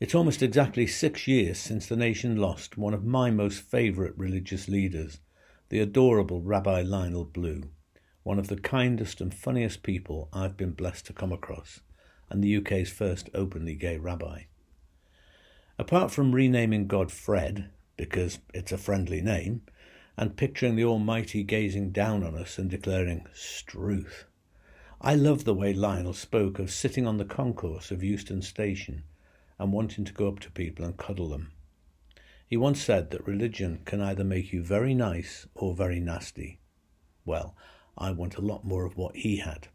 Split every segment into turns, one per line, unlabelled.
It's almost exactly six years since the nation lost one of my most favourite religious leaders, the adorable Rabbi Lionel Blue, one of the kindest and funniest people I've been blessed to come across, and the UK's first openly gay rabbi. Apart from renaming God Fred, because it's a friendly name, and picturing the Almighty gazing down on us and declaring, Struth. I love the way Lionel spoke of sitting on the concourse of Euston Station and wanting to go up to people and cuddle them. He once said that religion can either make you very nice or very nasty. Well, I want a lot more of what he had.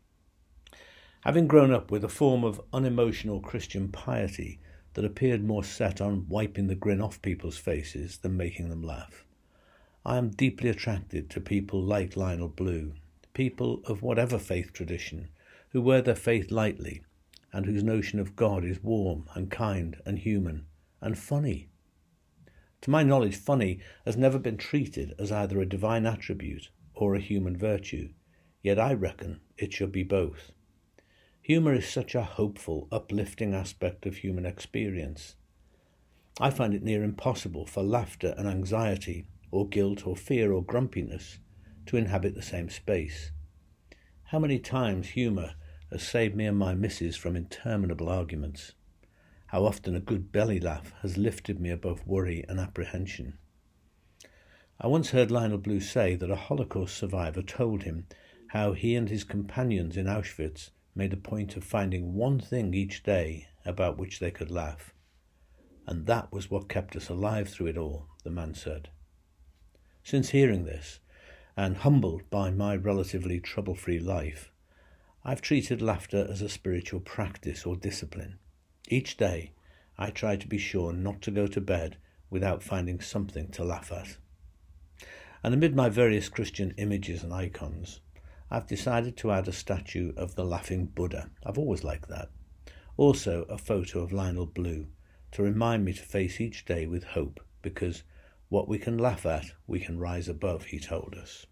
Having grown up with a form of unemotional Christian piety that appeared more set on wiping the grin off people's faces than making them laugh, I am deeply attracted to people like Lionel Blue, people of whatever faith tradition, who wear their faith lightly and whose notion of God is warm and kind and human and funny. To my knowledge, funny has never been treated as either a divine attribute or a human virtue, yet I reckon it should be both. Humour is such a hopeful, uplifting aspect of human experience. I find it near impossible for laughter and anxiety or guilt or fear or grumpiness to inhabit the same space. How many times humour has saved me and my missus from interminable arguments. How often a good belly laugh has lifted me above worry and apprehension. I once heard Lionel Blue say that a Holocaust survivor told him how he and his companions in Auschwitz made a point of finding one thing each day about which they could laugh. And that was what kept us alive through it all, the man said. Since hearing this, and humbled by my relatively trouble free life, I've treated laughter as a spiritual practice or discipline. Each day, I try to be sure not to go to bed without finding something to laugh at. And amid my various Christian images and icons, I've decided to add a statue of the laughing Buddha. I've always liked that. Also, a photo of Lionel Blue to remind me to face each day with hope because what we can laugh at, we can rise above, he told us.